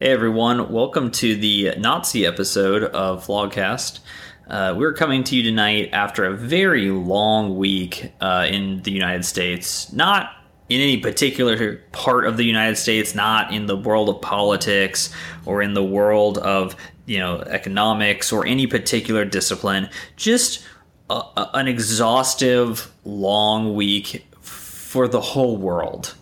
Hey everyone, welcome to the Nazi episode of Flogcast. Uh, we're coming to you tonight after a very long week uh, in the United States. Not in any particular part of the United States, not in the world of politics or in the world of you know economics or any particular discipline. Just a, a, an exhaustive, long week for the whole world.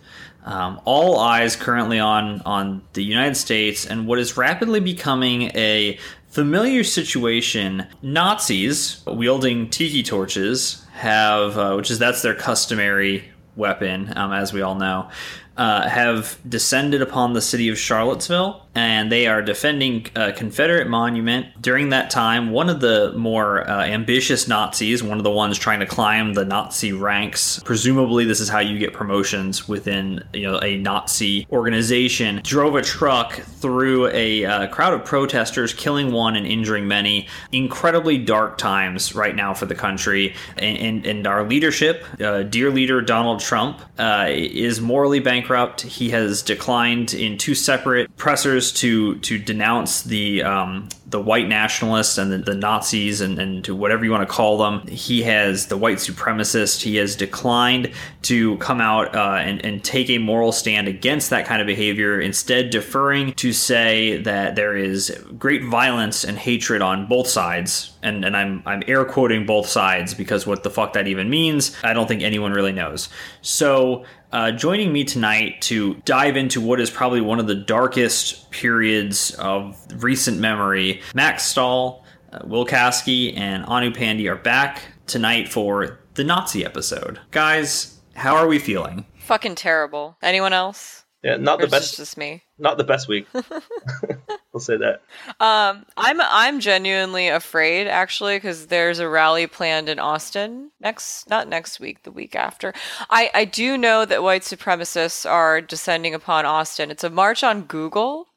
Um, all eyes currently on on the United States and what is rapidly becoming a familiar situation. Nazis wielding tiki torches have, uh, which is that's their customary weapon, um, as we all know, uh, have descended upon the city of Charlottesville and they are defending a Confederate monument. During that time, one of the more uh, ambitious Nazis, one of the ones trying to climb the Nazi ranks, presumably this is how you get promotions within you know a Nazi organization, drove a truck through a uh, crowd of protesters, killing one and injuring many. Incredibly dark times right now for the country, and, and, and our leadership, uh, dear leader Donald Trump, uh, is morally bankrupt. He has declined in two separate pressers to to denounce the um, the white nationalists and the, the Nazis and, and to whatever you want to call them. He has the white supremacist. He has declined to come out uh, and, and take a moral stand against that kind of behavior, instead deferring to say that there is great violence and hatred on both sides. And, and I'm, I'm air quoting both sides because what the fuck that even means, I don't think anyone really knows. So uh, joining me tonight to dive into what is probably one of the darkest periods of recent memory, Max Stahl, uh, Will Caskey, and Anu Pandy are back tonight for the Nazi episode. Guys, how are we feeling? Fucking terrible. Anyone else? Yeah, not Or the best. this just me. Not the best week. we'll say that. Um, I'm I'm genuinely afraid actually because there's a rally planned in Austin next, not next week, the week after. I I do know that white supremacists are descending upon Austin. It's a march on Google.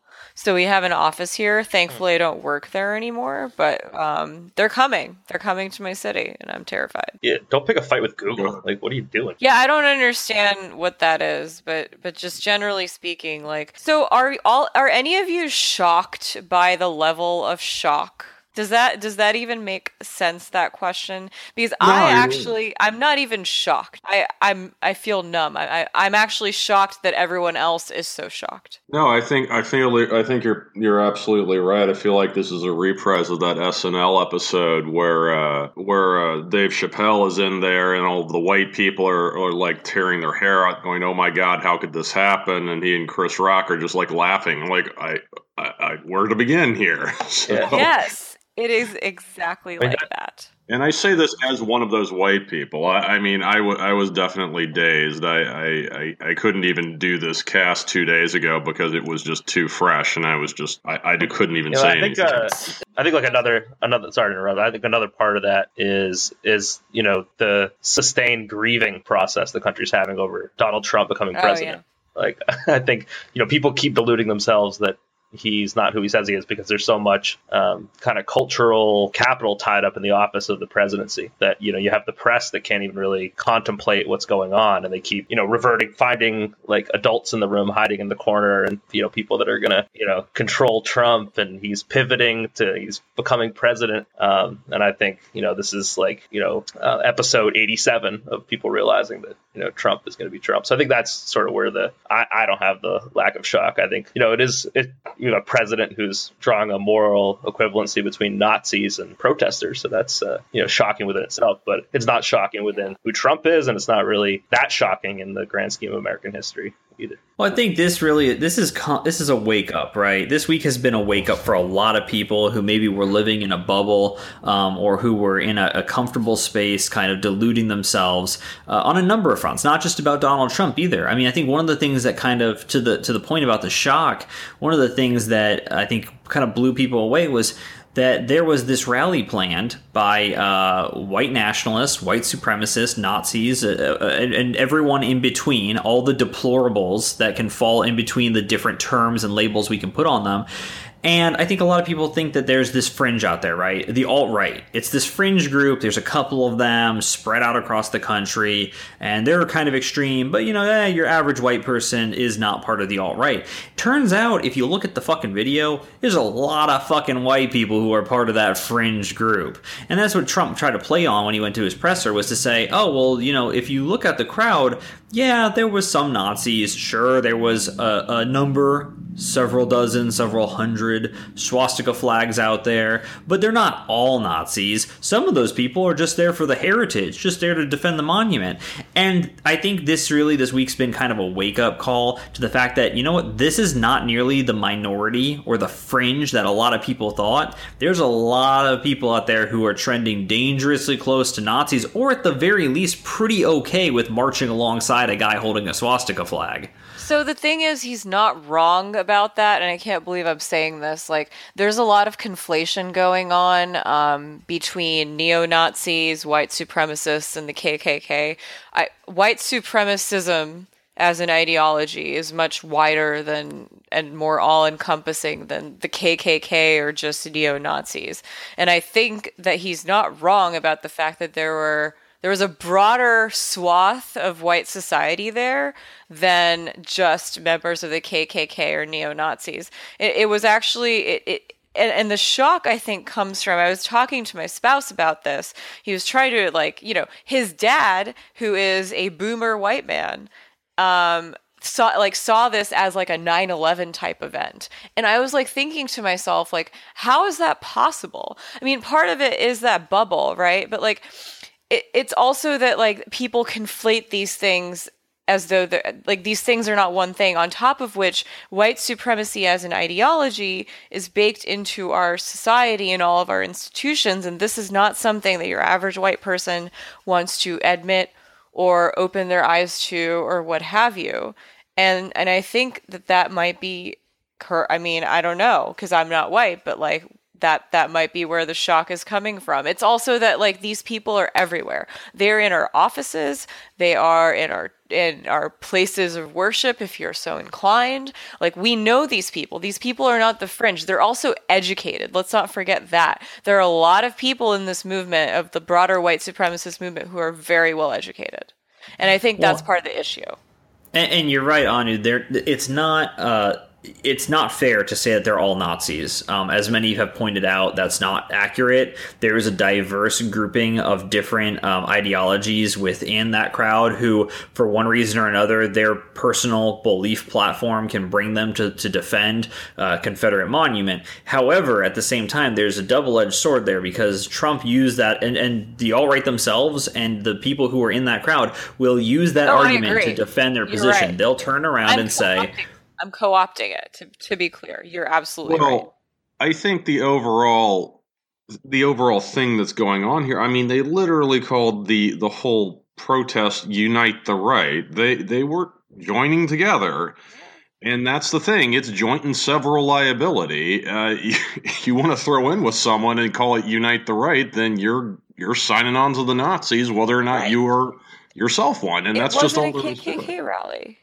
So we have an office here. Thankfully, I don't work there anymore, but um, they're coming. They're coming to my city, and I'm terrified. Yeah, don't pick a fight with Google. Like, what are you doing? Yeah, I don't understand what that is, but but just generally speaking, like so are all are any of you shocked by the level of shock? Does that does that even make sense that question? Because I I- actually I'm not even shocked. I I'm I feel numb. I, I I'm actually shocked that everyone else is so shocked. No, I think I feel I think you're you're absolutely right. I feel like this is a reprise of that SNL episode where uh, where uh, Dave Chappelle is in there and all the white people are, are like tearing their hair out, going, "Oh my God, how could this happen?" And he and Chris Rock are just like laughing, like, "I, I, I where to begin here?" So- Yes, it is exactly mean, like that. And I say this as one of those white people. I, I mean, I, w- I was definitely dazed. I, I, I, I couldn't even do this cast two days ago because it was just too fresh, and I was just I, I couldn't even You know, say I think anything. uh, I think like another another sorry to interrupt. I think another part of that is is you know the sustained grieving process the country's having over Donald Trump becoming Oh, president. Like I think you know people keep deluding themselves that he's not who he says he is because there's so much um, kind of cultural capital tied up in the office of the presidency that you know you have the press that can't even really contemplate what's going on and they keep you know reverting finding like adults in the room hiding in the corner and you know people that are gonna you know control Trump and he's pivoting to he's becoming president. Um, and I think you know this is like you know uh, episode 87 of people realizing that you know Trump is going to be Trump. So I think that's sort of where the I, I don't have the lack of shock. I think you know it is it you know a president who's drawing a moral equivalency between Nazis and protesters. So that's uh, you know shocking within itself but it's not shocking within who Trump is and it's not really that shocking in the grand scheme of American history either Well, I think this really this is this is a wake up, right? This week has been a wake up for a lot of people who maybe were living in a bubble um, or who were in a, a comfortable space, kind of deluding themselves uh, on a number of fronts. Not just about Donald Trump either. I mean, I think one of the things that kind of to the to the point about the shock, one of the things that I think kind of blew people away was that there was this rally planned by uh, white nationalists, white supremacists, Nazis, uh, uh, and, and everyone in between, all the deplorables that can fall in between the different terms and labels we can put on them. And I think a lot of people think that there's this fringe out there, right? The alt right. It's this fringe group. There's a couple of them spread out across the country, and they're kind of extreme, but you know, eh, your average white person is not part of the alt right. Turns out, if you look at the fucking video, there's a lot of fucking white people who are part of that fringe group. And that's what Trump tried to play on when he went to his presser was to say, oh, well, you know, if you look at the crowd, yeah, there was some Nazis. Sure, there was a, a, number, several dozen, several hundred swastika flags out there, but they're not all Nazis. Some of those people are just there for the heritage, just there to defend the monument. And I think this really, this week's been kind of a wake up call to the fact that, you know what, this is not nearly the minority or the fringe that a lot of people thought. There's a lot of people out there who are trending dangerously close to Nazis, or at the very least, pretty okay with marching alongside a guy holding a swastika flag. So the thing is, he's not wrong about that, and I can't believe I'm saying this. Like, there's a lot of conflation going on um, between neo Nazis, white supremacists, and the KKK. I, white supremacism as an ideology is much wider than and more all encompassing than the KKK or just neo Nazis. And I think that he's not wrong about the fact that there were there was a broader swath of white society there than just members of the KKK or neo Nazis. It, it, was actually it, it and, and, the shock I think comes from I was talking to my spouse about this. He was trying to like you know his dad, who is a boomer white man, um, saw like saw this as like a 9/11 type event. And I was like thinking to myself like how is that possible? I mean, part of it is that bubble, right? But like it, it's also that like people conflate these things as though like these things are not one thing on top of which white supremacy as an ideology is baked into our society and all of our institutions and this is not something that your average white person wants to admit or open their eyes to or what have you. And and i think that that might be cur- i mean i don't know because i'm not white but like that that might be where the shock is coming from. It's also that like these people are everywhere. They're in our offices, they are in our in our places of worship if you're so inclined. Like we know these people. These people are not the fringe. They're also educated. Let's not forget that. There are a lot of people in this movement of the broader white supremacist movement who are very well educated. And I think that's well, part of the issue. And, and, you're right, Anu. There, it's not. Uh, it's not fair to say that they're all Nazis. Um, as many have pointed out, that's not accurate. There is a diverse grouping of different um, ideologies within that crowd who, for one reason or another, their personal belief platform can bring them to, to defend uh, Confederate monument. However, at the same time, there's a double edged sword there because Trump used that, and, and the alt right themselves and the people who are in that crowd will use that oh, argument to defend their You're position. Right. They'll turn around I'm and say, I'm co-opting it to, to be clear. You're absolutely well, right. I think the overall the overall thing that's going on here, I mean, they literally called the the whole protest "Unite the Right." They they were joining together. And that's the thing; it's joint and several liability. Uh, you, you want to throw in with someone and call it "Unite the Right," then you're you're signing on to the Nazis, whether or not right. you are yourself one, and it that's just all. a KKK rally.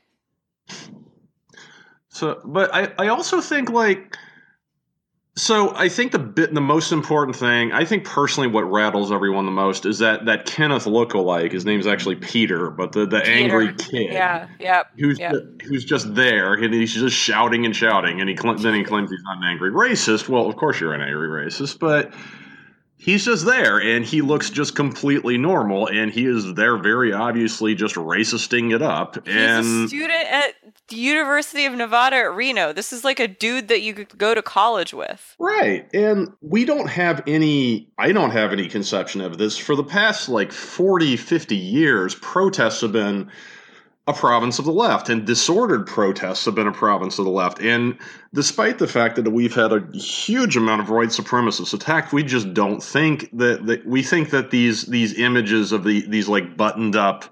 So, but I, I also think like, so I think the bit, the most important thing, I think personally, what rattles everyone the most is that that Kenneth lookalike. His name's actually Peter, but the the Peter. angry kid, yeah, yeah, who's yep. who's just there and he's just shouting and shouting, and he then he claims he's not an angry racist. Well, of course you're an angry racist, but he's just there and he looks just completely normal and he is there very obviously just racisting it up he's and a student at the university of nevada at reno. This is like a dude that you could go to college with. Right and we don't have any i don't have any conception of this. For the past like 40 50 years protests have been a province of the left, and disordered protests have been a province of the left. And despite the fact that we've had a huge amount of white supremacists attacked, we just don't think that, that we think that these these images of the these like buttoned up,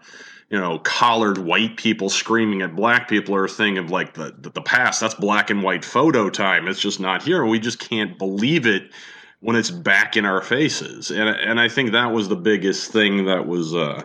you know, collared white people screaming at black people are a thing of like the the, past. That's black and white photo time. It's just not here. We just can't believe it when it's back in our faces. And and I think that was the biggest thing that was. Uh,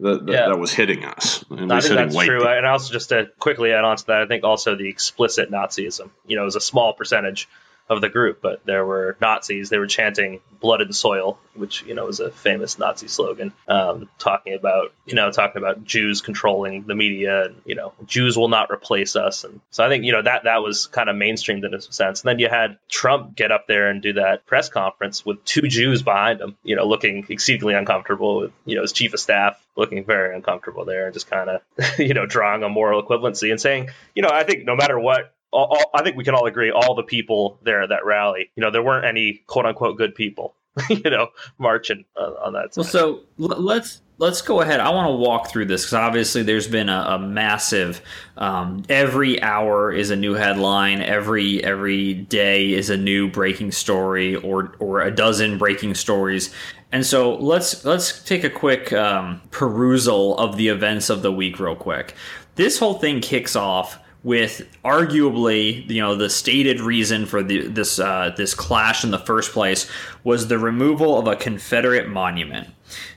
that, that, yeah. that was hitting us. And I think that's true. People. And also, just to quickly add on to that, I think also the explicit Nazism, you know, is a small percentage of the group, but there were Nazis. They were chanting "blood and soil," which you know is a famous Nazi slogan, um, talking about you know talking about Jews controlling the media and you know Jews will not replace us. And so I think you know that that was kind of mainstreamed in a sense. And then you had Trump get up there and do that press conference with two Jews behind him, you know, looking exceedingly uncomfortable with you know his chief of staff looking very uncomfortable there and just kind of you know drawing a moral equivalency and saying you know I think no matter what all, all, I think we can all agree all the people there at that rally, you know, there weren't any quote unquote good people, you know, marching uh, on that. Side. Well, so l- let's let's go ahead. I want to walk through this because obviously there's been a, a massive. Um, every hour is a new headline. Every every day is a new breaking story, or or a dozen breaking stories. And so let's let's take a quick um, perusal of the events of the week real quick. This whole thing kicks off with arguably, you know, the stated reason for the, this uh, this clash in the first place was the removal of a Confederate monument.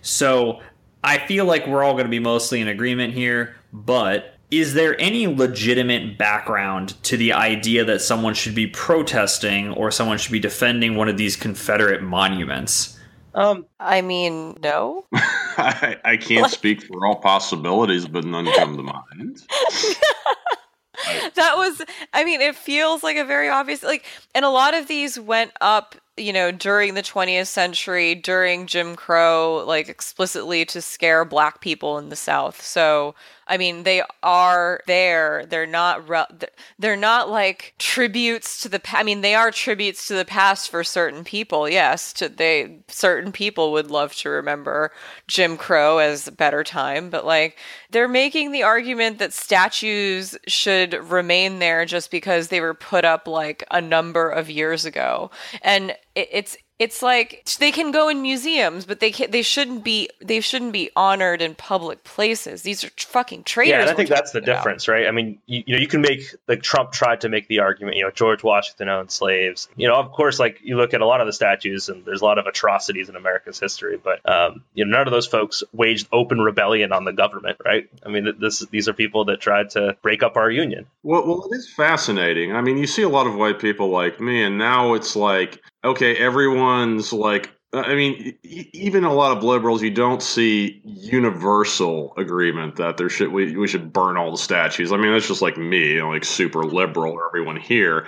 So I feel like we're all going to be mostly in agreement here, but is there any legitimate background to the idea that someone should be protesting or someone should be defending one of these Confederate monuments? Um, I mean, no. I, I can't speak for all possibilities, but none come to mind. that was i mean it feels like a very obvious like and a lot of these went up you know during the 20th century during jim crow like explicitly to scare black people in the south. So I mean, they are there. They're not. Re- they're not like tributes to the. I mean, they are tributes to the past for certain people. Yes, to they certain people would love to remember Jim Crow as a better time, but like they're making the argument that statues should remain there just because they were put up like a number of years ago, and it's it's like they can go in museums, but they can, they shouldn't be they shouldn't be honored in public places. These are fucking traitors. Yeah, and I think that's the difference, right? I mean, you, you, know, you can make like Trump tried to make the argument. You know, George Washington owned slaves. You know, of course, like you look at a lot of the statues, and there's a lot of atrocities in America's history, but um, you know, none of those folks waged open rebellion on the government, right? I mean, this these are people that tried to break up our union. Well, well, it is fascinating. I mean, you see a lot of white people like me, and now it's like okay, everyone's like, I mean, even a lot of liberals, you don't see universal agreement that there should we, we should burn all the statues. I mean, that's just like me, you know, like super liberal or everyone here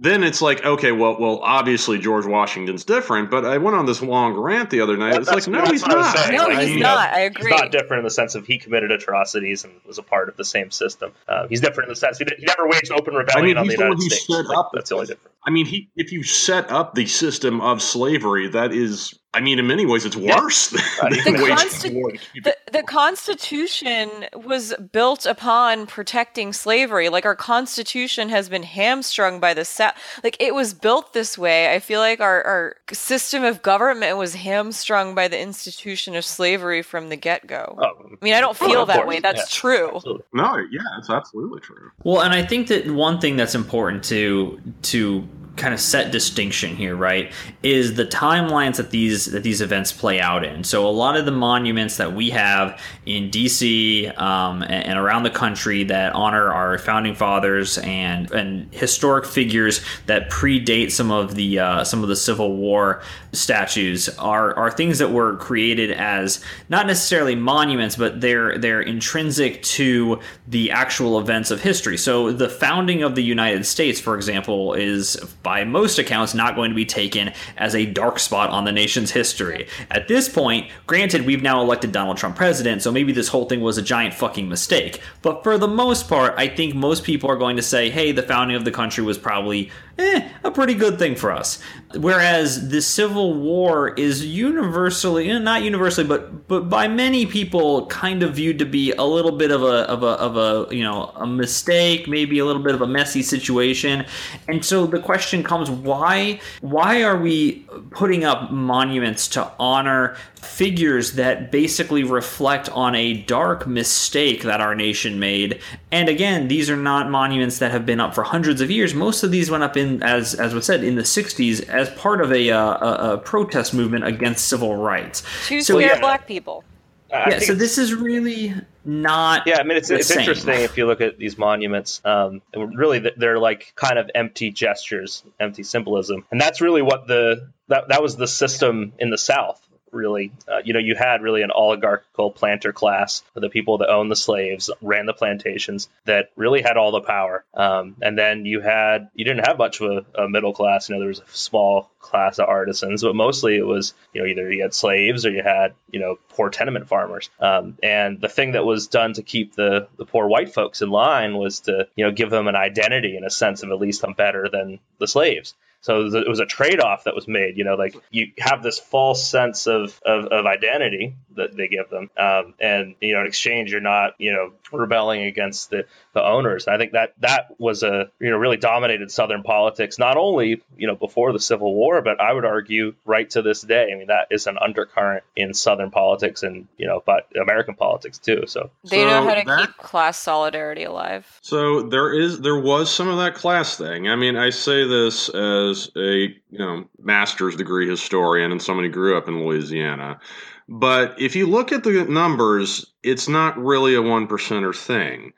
then it's like, okay, well, well, obviously George Washington's different, but I went on this long rant the other night. It's like, no, he's not. No, like, he's not. Know, I agree. He's not different in the sense of he committed atrocities and was a part of the same system. Uh, he's different in the sense he, he never waged open rebellion I mean, on the United States. Like, that's the only difference. I mean, he if you set up the system of slavery, that is I mean, in many ways, it's worse yeah. than the, Consti- the, the, Constitution was built upon protecting slavery. Like our Constitution has been hamstrung by the South. Like it was built this way. I feel like our, our system of government was hamstrung by the institution of slavery from the get go. Oh, I mean, I don't feel oh, that way. That's yeah. true. Absolutely. No, yeah, it's absolutely true. Well, and I think that one thing that's important to to kind of set distinction here, right, is the timelines that these that these events play out in. So a lot of the monuments that we have in D.C. Um, and, and, around the country that honor our founding fathers and and historic figures that predate some of the uh, some of the Civil War statues are are things that were created as not necessarily monuments, but they're they're intrinsic to the actual events of history. So the founding of the United States, for example, is by most accounts, not going to be taken as a dark spot on the nation's history. At this point, granted, we've now elected Donald Trump president, so maybe this whole thing was a giant fucking mistake. But for the most part, I think most people are going to say, hey, the founding of the country was probably eh, a pretty good thing for us. Whereas the Civil War is universally, eh, not universally, but but by many people, kind of viewed to be a little bit of a of a of a you know a mistake, maybe a little bit of a messy situation. And so the question comes: Why why are we putting up monuments to honor figures that basically reflect on a dark mistake that our nation made? And again, these are not monuments that have been up for hundreds of years. Most of these went up in as as was said in the '60s as part of a, uh, a, a protest movement against civil rights. To so, scare yeah. black people. Uh, yeah, so this is really not. Yeah, I mean it's it's same. interesting if you look at these monuments. Um, really, they're like kind of empty gestures, empty symbolism, and that's really what the that that was the system in the South. Really, uh, you know, you had really an oligarchical planter class, the people that owned the slaves, ran the plantations, that really had all the power. Um, and then you had you didn't have much of a, a middle class. You know, there was a small class of artisans, but mostly it was you know either you had slaves or you had you know poor tenement farmers. Um, and the thing that was done to keep the the poor white folks in line was to you know give them an identity and a sense of at least I'm better than the slaves. So it was a, it was a trade-off that was made. You know, like you have this false sense of, of, of identity that they give them, um, and you know, in exchange, you're not you know rebelling against the, the owners. And I think that that was a you know really dominated Southern politics, not only you know before the Civil War, but I would argue right to this day. I mean, that is an undercurrent in Southern politics and you know, but American politics too. So They know how to that- keep class solidarity alive. So there is there was some of that class thing. I mean, I say this as a you know master's degree historian and somebody grew up in Louisiana. But if you look at the numbers, it's not really a one percenter thing.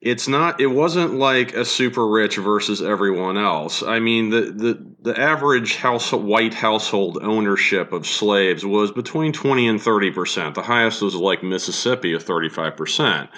It's not. It wasn't like a super rich versus everyone else. I mean, the the the average house white household ownership of slaves was between twenty and thirty percent. The highest was like Mississippi, at thirty five percent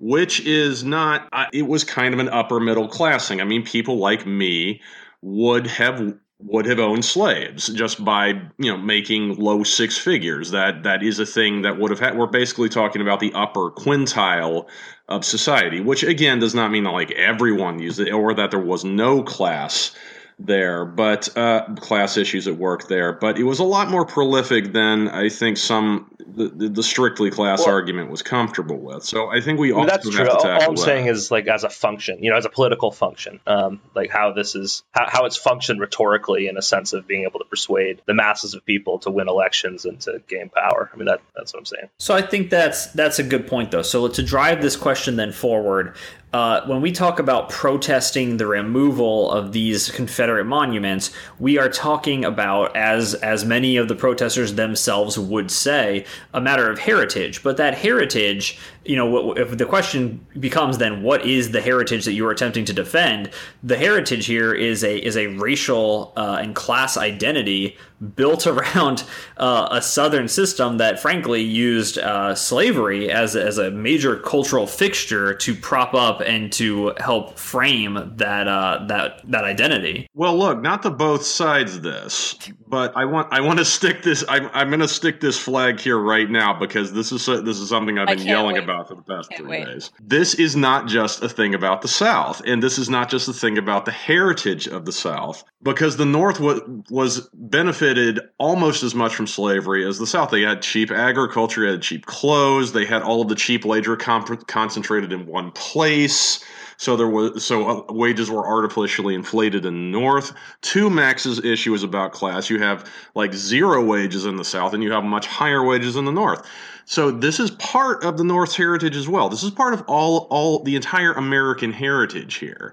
which is not it was kind of an upper middle class thing i mean people like me would have would have owned slaves just by you know making low six figures. That that is a thing that would have had we're basically talking about the upper quintile of society which again does not mean that like everyone used it or that there was no class there but uh, class issues at work there but it was a lot more prolific than i think some the, the, the strictly class Well- argument was comfortable with so i think we I mean, also that's have true. to All, all I'm that. saying is like as a function, you know, as a political function, um, like how this is how, how it's functioned rhetorically in a sense of being able to persuade the masses of people to win elections and to gain power. I mean, that that's what I'm saying. So I think that's that's a good point, though. So to drive this question then forward, uh, when we talk about protesting the removal of these Confederate monuments, we are talking about, as as many of the protesters themselves would say, a matter of heritage. But that heritage, you know, if the question becomes then, what is the heritage that you are attempting to defend? The heritage here is a is a racial uh, and class identity built around uh, a southern system that frankly used uh, slavery as, as a major cultural fixture to prop up and to help frame that uh, that that identity. Well, look, not the both sides of this, but I want I want to stick this. I'm I'm going to stick this flag here right now because this is this is something I've been yelling wait. about for the past Can't three wait. days. This is not just a thing about the South, and this is not just a thing about the heritage of the South, because the North was was benefited almost as much from slavery as the South. They had cheap agriculture, they had cheap clothes, they had all of the cheap labor comp- concentrated in one place. So there was so uh, wages were artificially inflated in the North. To Max's issue is about class. You have like zero wages in the South, and you have much higher wages in the North. So this is part of the North's heritage as well. This is part of all all the entire American heritage here.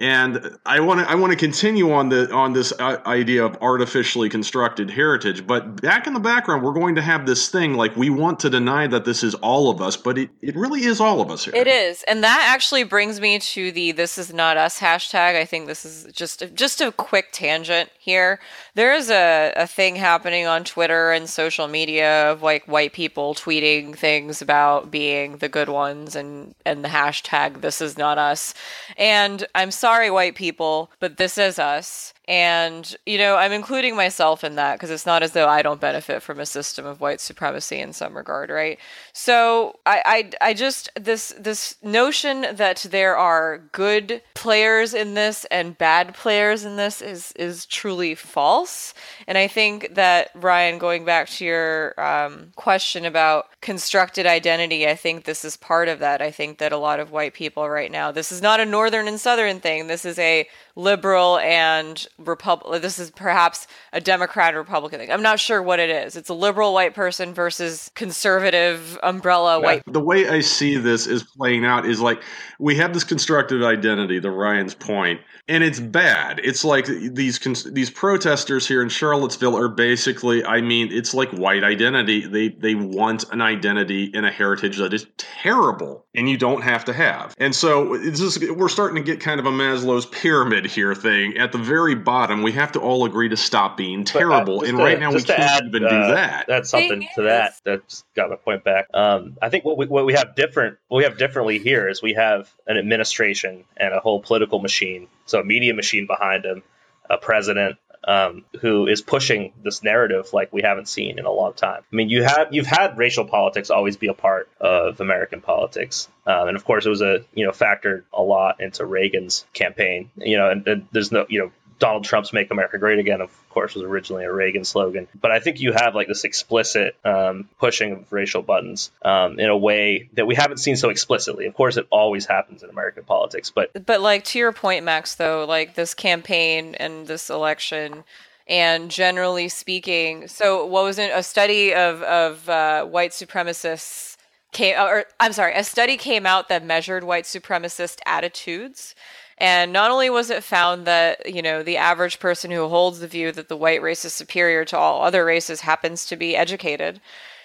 And I want to I want to continue on the on this uh, idea of artificially constructed heritage, but back in the background, we're going to have this thing like we want to deny that this is all of us, but it, it really is all of us here. It is, and that actually brings me to the "This is not us" hashtag. I think this is just just a quick tangent here. There is a, a thing happening on Twitter and social media of like white people tweeting things about being the good ones and and the hashtag "This is not us." And I'm sorry, white people, but this is us. And, you know, I'm including myself in that because it's not as though I don't benefit from a system of white supremacy in some regard, right? So I, I, I just this this notion that there are good players in this and bad players in this is is truly false. And I think that Ryan, going back to your um, question about constructed identity, I think this is part of that. I think that a lot of white people right now, this is not a northern and southern thing. this is a liberal and republic. This is perhaps a Democrat Republican thing. I'm not sure what it is. It's a liberal white person versus conservative umbrella yeah. white. The way I see this is playing out is like we have this constructed identity, to Ryan's point, and it's bad. It's like these these protesters here in Charlottesville are basically, I mean, it's like white identity. They they want an identity and a heritage that is terrible, and you don't have to have. And so it's just, we're starting to get kind of a Maslow's pyramid here thing. At the very bottom, we have to all agree to stop being terrible, but, uh, and to, right now we can't add, even uh, do that. That's something to that. That's got my point back. Um, I think what we what we have different what we have differently here is we have an administration and a whole political machine, so a media machine behind him, a president um, who is pushing this narrative like we haven't seen in a long time. I mean, you have you've had racial politics always be a part of American politics, um, and of course, it was a you know factored a lot into Reagan's campaign. You know, and, and there's no you know Donald Trump's "Make America Great Again," of course, was originally a Reagan slogan. But I think you have like this explicit um, pushing of racial buttons um, in a way that we haven't seen so explicitly. Of course, it always happens in American politics, but but like to your point, Max, though, like this campaign and this election and generally speaking so what was it a study of of uh, white supremacists came or i'm sorry a study came out that measured white supremacist attitudes and not only was it found that, you know, the average person who holds the view that the white race is superior to all other races happens to be educated,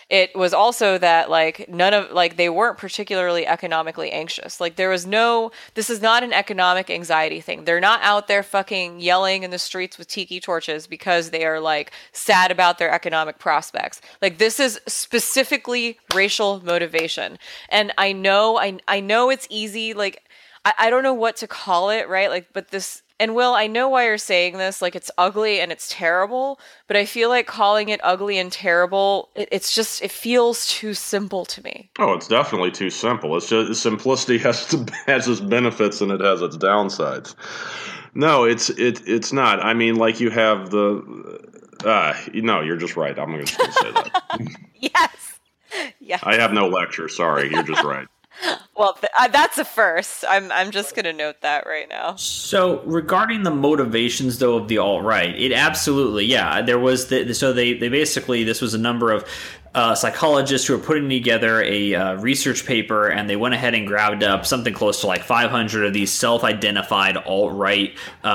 it was also that like none of like they weren't particularly economically anxious. Like there was no this is not an economic anxiety thing. They're not out there fucking yelling in the streets with tiki torches because they are like sad about their economic prospects. Like this is specifically racial motivation. And i know i, I know it's easy like I, I don't know what to call it, right? Like, but this and Will, I know why you're saying this. Like, it's ugly and it's terrible, but I feel like calling it ugly and terrible, it, it's just, it feels too simple to me. Oh, it's definitely too simple. It's just simplicity has to, has its benefits and it has its downsides. No, it's it it's not. I mean, like you have the. Uh, no, you're just right. I'm going to say that. yes. Yes. I have no lecture. Sorry, you're just right. Well, th- uh, that's a first. I'm I'm just going to note that right now. So, regarding the motivations though of the alt right, it absolutely, yeah, there was the so they they basically this was a number of uh, psychologists who were putting together a uh, research paper, and they went ahead and grabbed up something close to like 500 of these self-identified alt-right uh,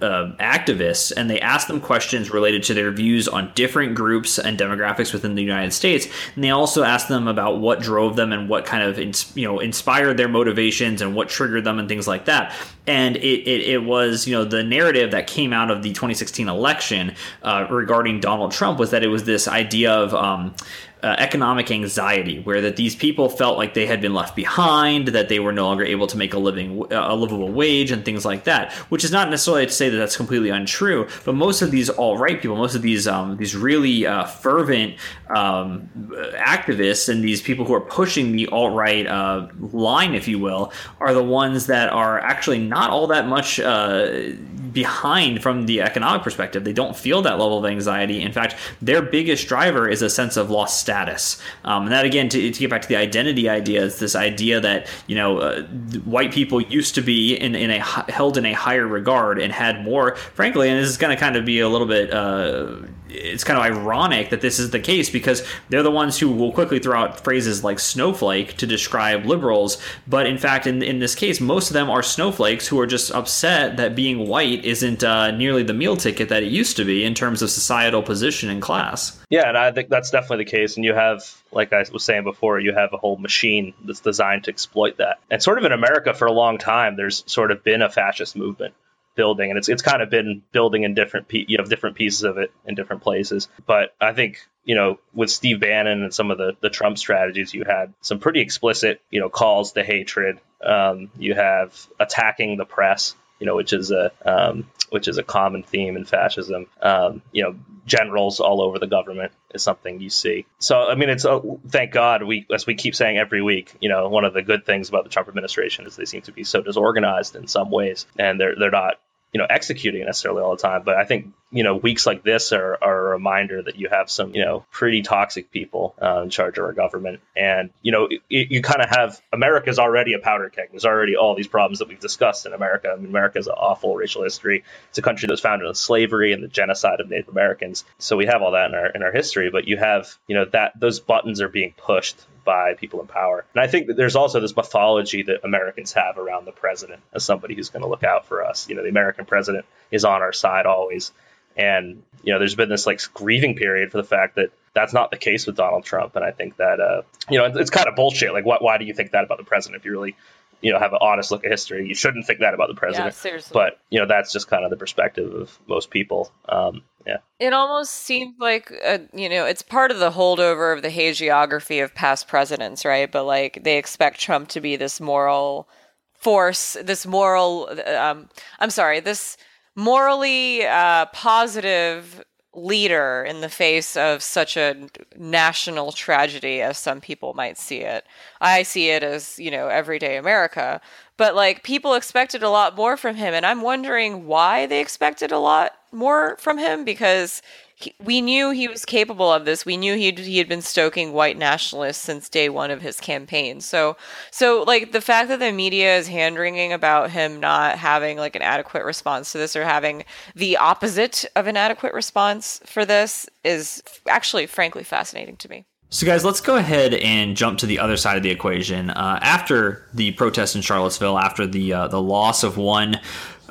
uh, activists, and they asked them questions related to their views on different groups and demographics within the United States, and they also asked them about what drove them and what kind of you know inspired their motivations and what triggered them and things like that. And it, it, it was you know the narrative that came out of the 2016 election uh, regarding Donald Trump was that it was this idea of um, uh, economic anxiety, where that these people felt like they had been left behind, that they were no longer able to make a living, a livable wage, and things like that. Which is not necessarily to say that that's completely untrue, but most of these alt right people, most of these um, these really uh, fervent um, activists, and these people who are pushing the alt right uh, line, if you will, are the ones that are actually not all that much uh, behind from the economic perspective. They don't feel that level of anxiety. In fact, their biggest driver is a sense of lost status. Um, and that again, to, to, get back to the identity idea, is this idea that you know uh, white people used to be in, in a held in a higher regard and had more. Frankly, and this is going to kind of be a little bit. Uh, it's kind of ironic that this is the case because they're the ones who will quickly throw out phrases like snowflake to describe liberals. But in fact, in, in this case, most of them are snowflakes who are just upset that being white isn't uh, nearly the meal ticket that it used to be in terms of societal position and class. Yeah, and I think that's definitely the case. And you have, like I was saying before, you have a whole machine that's designed to exploit that. And sort of in America for a long time, there's sort of been a fascist movement building, and it's it's kind of been building in different pe- you have different pieces of it in different places. But I think you know with Steve Bannon and some of the the Trump strategies, you had some pretty explicit you know calls to hatred. Um, you have attacking the press, you know, which is a um, which is a common theme in fascism. Um, you know, generals all over the government is something you see. So, I mean, it's uh, thank God we, as we keep saying every week, you know, one of the good things about the Trump administration is they seem to be so disorganized in some ways, and they're they're not you know executing necessarily all the time. But I think you know weeks like this are, are a reminder that you have some you know pretty toxic people uh, in charge of our government, and you know it, you kind of have America's already a powder keg. There's already all these problems that we've discussed in America. I mean, America's an awful racial history. It's a country that was founded on slavery and the genocide of Native Americans. So we have all that in our in our history. But you have you know that those buttons are being pushed by people in power. And I think that there's also this mythology that Americans have around the president as somebody who's going to look out for us. You know, the American president is on our side always. And, you know, there's been this like grieving period for the fact that that's not the case with Donald Trump. And I think that, uh, you know, it's, it's kind of bullshit. Like, why, why do you think that about the president if you really you know have an honest look at history. You shouldn't think that about the president. Yeah, seriously. But you know that's just kind of the perspective of most people. Um, yeah. It almost seems like a, you know it's part of the holdover of the hagiography of past presidents, right? But like they expect Trump to be this moral force, this moral. Um, I'm sorry, this morally uh, positive leader in the face of such a national tragedy as some people might see it. I see it as, you know, everyday America. But like people expected a lot more from him and I'm wondering why they expected a lot more from him because he, we knew he was capable of this. We knew he he had been stoking white nationalists since day one of his campaign. So so like the fact that the media is hand wringing about him not having like an adequate response to this or having the opposite of an adequate response for this is actually frankly fascinating to me. So, guys, let's go ahead and jump to the other side of the equation. Uh, after the protest in Charlottesville, after the uh, the loss of one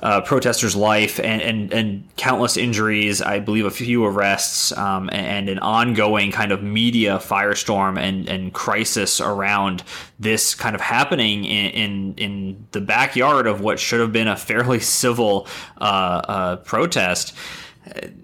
uh, protester's life and, and, and countless injuries, I believe a few arrests, um, and, and, an ongoing kind of media firestorm and, and crisis around this kind of happening in, in, in the backyard of what should have been a fairly civil uh, uh, protest.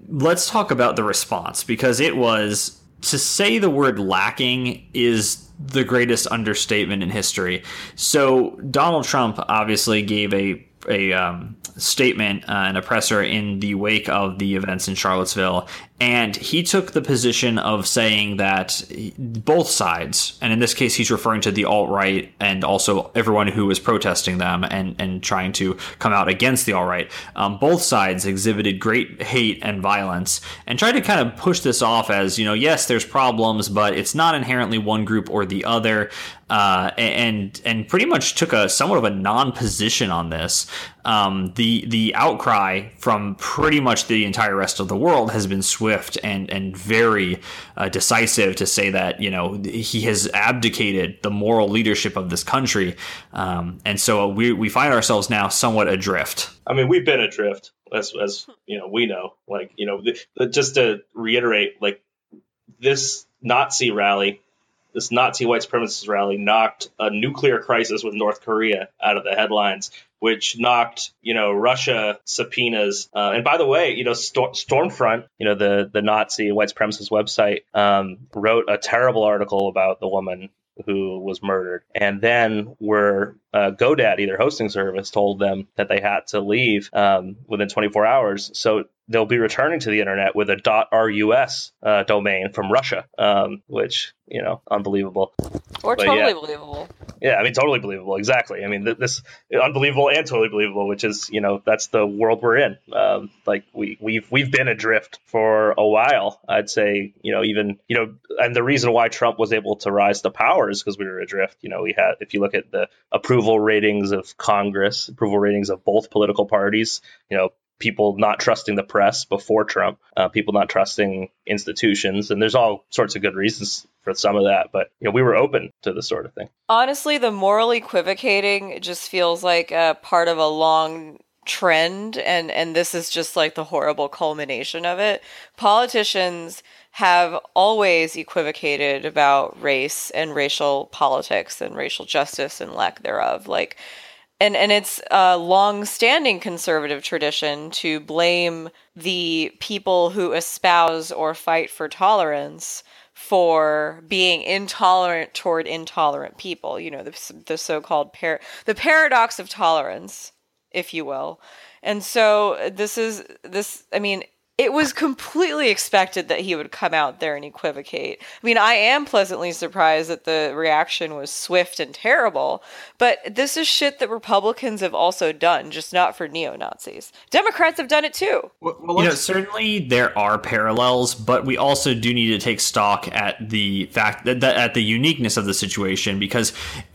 Let's talk about the response because it was to say the word lacking is the greatest understatement in history. So Donald Trump obviously gave a a um, statement, uh, an oppressor in the wake of the events in Charlottesville, and he took the position of saying that both sides, and in this case, he's referring to the alt right and also everyone who was protesting them and, and trying to come out against the alt right, um, both sides exhibited great hate and violence and tried to kind of push this off as, you know, yes, there's problems, but it's not inherently one group or the other. Uh, and and pretty much took a somewhat of a non-position on this. Um, the the outcry from pretty much the entire rest of the world has been swift and and very uh, decisive to say that you know he has abdicated the moral leadership of this country, um, and so we we find ourselves now somewhat adrift. I mean, we've been adrift as as you know we know. Like you know, just to reiterate, like this Nazi rally this Nazi white supremacist rally knocked a nuclear crisis with North Korea out of the headlines, which knocked you know Russia subpoenas. Uh, and by the way, you know Stormfront, you know the the Nazi white supremacist website, um, wrote a terrible article about the woman who was murdered. And then where uh, GoDaddy, their hosting service, told them that they had to leave um, within 24 hours. So they'll be returning to the internet with a .rus uh, domain from Russia, um, which you know, unbelievable. Or but totally yeah. believable. Yeah, I mean, totally believable. Exactly. I mean, this unbelievable and totally believable, which is you know that's the world we're in. Um, like we we've we've been adrift for a while. I'd say you know even you know, and the reason why Trump was able to rise to power is because we were adrift. You know, we had if you look at the approval ratings of Congress, approval ratings of both political parties, you know, people not trusting the press before Trump, uh, people not trusting institutions, and there's all sorts of good reasons for some of that. But you know, we were open to this sort of thing. Honestly, the moral equivocating just feels like a part of a long trend, and and this is just like the horrible culmination of it. Politicians have always equivocated about race and racial politics and racial justice and lack thereof. Like and and it's a long-standing conservative tradition to blame the people who espouse or fight for tolerance for being intolerant toward intolerant people. You know, the, the so-called par- the paradox of tolerance, if you will. And so this is this. I mean, it was completely expected that he would come out there and equivocate. I mean, I am pleasantly surprised that the reaction was swift and terrible, but this is shit that Republicans have also done, just not for neo Nazis. Democrats have done it too. Well, well, you know, certainly there are parallels, but we also do need to take stock at the fact that, that at the uniqueness of the situation because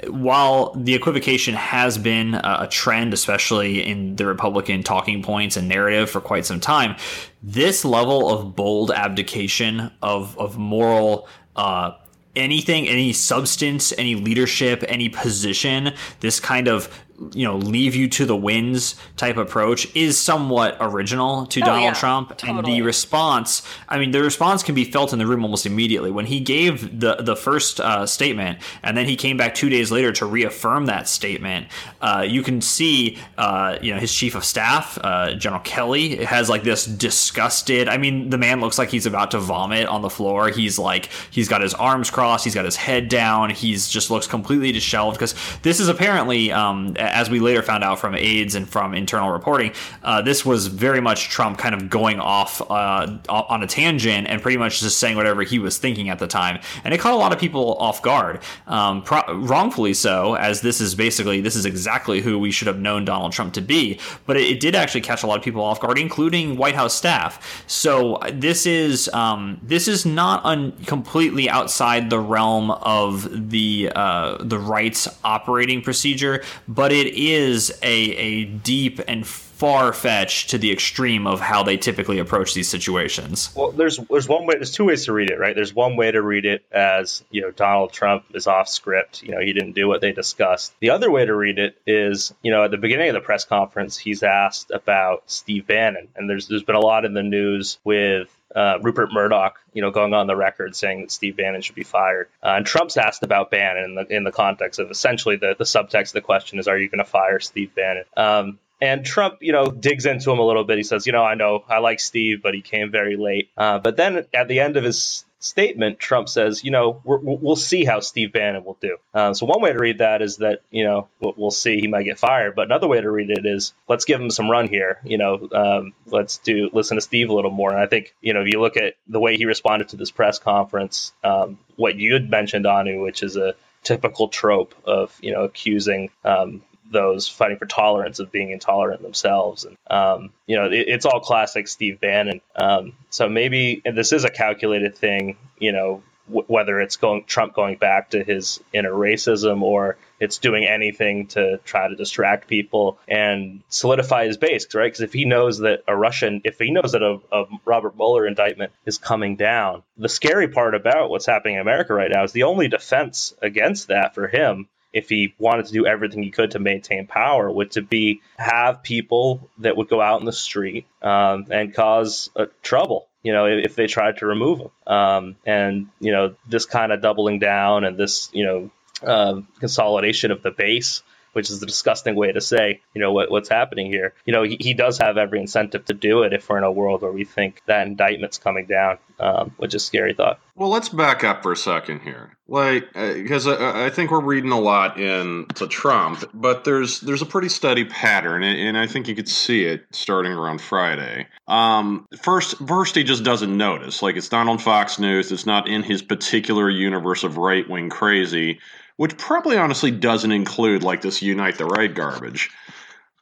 while the equivocation has been a trend, especially in the Republican talking points and narrative for quite some time, this level of bold abdication of of moral uh, anything, any substance, any leadership, any position, this kind of you know leave you to the winds type approach is somewhat original to oh, Donald yeah, Trump. Totally. and the response I mean the response can be felt in the room almost immediately. When he gave the the first uh, statement and then he came back 2 days later to reaffirm that statement uh, you can see uh, you know his chief of staff uh, General Kelly has like this disgusted I mean the man looks like he's about to vomit on the floor. He's like he's got his arms crossed. He's got his head down. He's just looks completely disheveled because this is apparently um, as we later found out from aides and from internal reporting, uh, this was very much Trump kind of going off uh, on a tangent and pretty much just saying whatever he was thinking at the time, and it caught a lot of people off guard, um, pro- wrongfully so, as this is basically this is exactly who we should have known Donald Trump to be. But it, it did actually catch a lot of people off guard, including White House staff. So this is um, this is not un- completely outside the realm of the uh, the rights operating procedure, but it is a, a deep and far fetched to the extreme of how they typically approach these situations. Well, there's there's one way. There's two ways to read it, right? There's one way to read it as you know Donald Trump is off script. You know he didn't do what they discussed. The other way to read it is you know at the beginning of the press conference he's asked about Steve Bannon, and there's there's been a lot in the news with uh, Rupert Murdoch, you know, going on the record saying that Steve Bannon should be fired. Uh, and Trump's asked about Bannon in the in the context of essentially the the subtext of the question is, are you going to fire Steve Bannon? Um, and Trump, you know, digs into him a little bit. He says, you know, I know I like Steve, but he came very late. Uh, but then at the end of his statement, Trump says, you know, we will see how Steve Bannon will do. Uh, so one way to read that is that, you know, we'll, see he might get fired. But another way to read it is let's give him some run here. You know, um, let's do listen to Steve a little more. And I think, you know, if you look at the way he responded to this press conference, um, what you had mentioned, Anu, which is a typical trope of, you know, accusing um, those fighting for tolerance of being intolerant themselves. And, um, you know, it, it's all classic Steve Bannon. Um, so maybe this is a calculated thing, you know, w- whether it's going Trump going back to his inner racism or it's doing anything to try to distract people and solidify his base, right? Because if he knows that a Russian, if he knows that a, a Robert Mueller indictment is coming down, the scary part about what's happening in America right now is the only defense against that for him if he wanted to do everything he could to maintain power would to be have people that would go out in the street um, and cause uh, trouble you know if, if, they tried to remove him. Um, and you know this kind of doubling down and this you know uh, consolidation of the base which is a disgusting way to say, you know, what, what's happening here. You know, he, he, does have every incentive to do it if we're in a world where we think that indictment's coming down, um, which is scary thought. Well, let's back up for a second here, like because uh, I, I, think we're reading a lot into Trump, but there's there's a pretty steady pattern, and, and I think you could see it starting around Friday. Um, first, first he just doesn't notice, like it's not on Fox News, it's not in his particular universe of right wing crazy which probably honestly doesn't include like this unite the right garbage.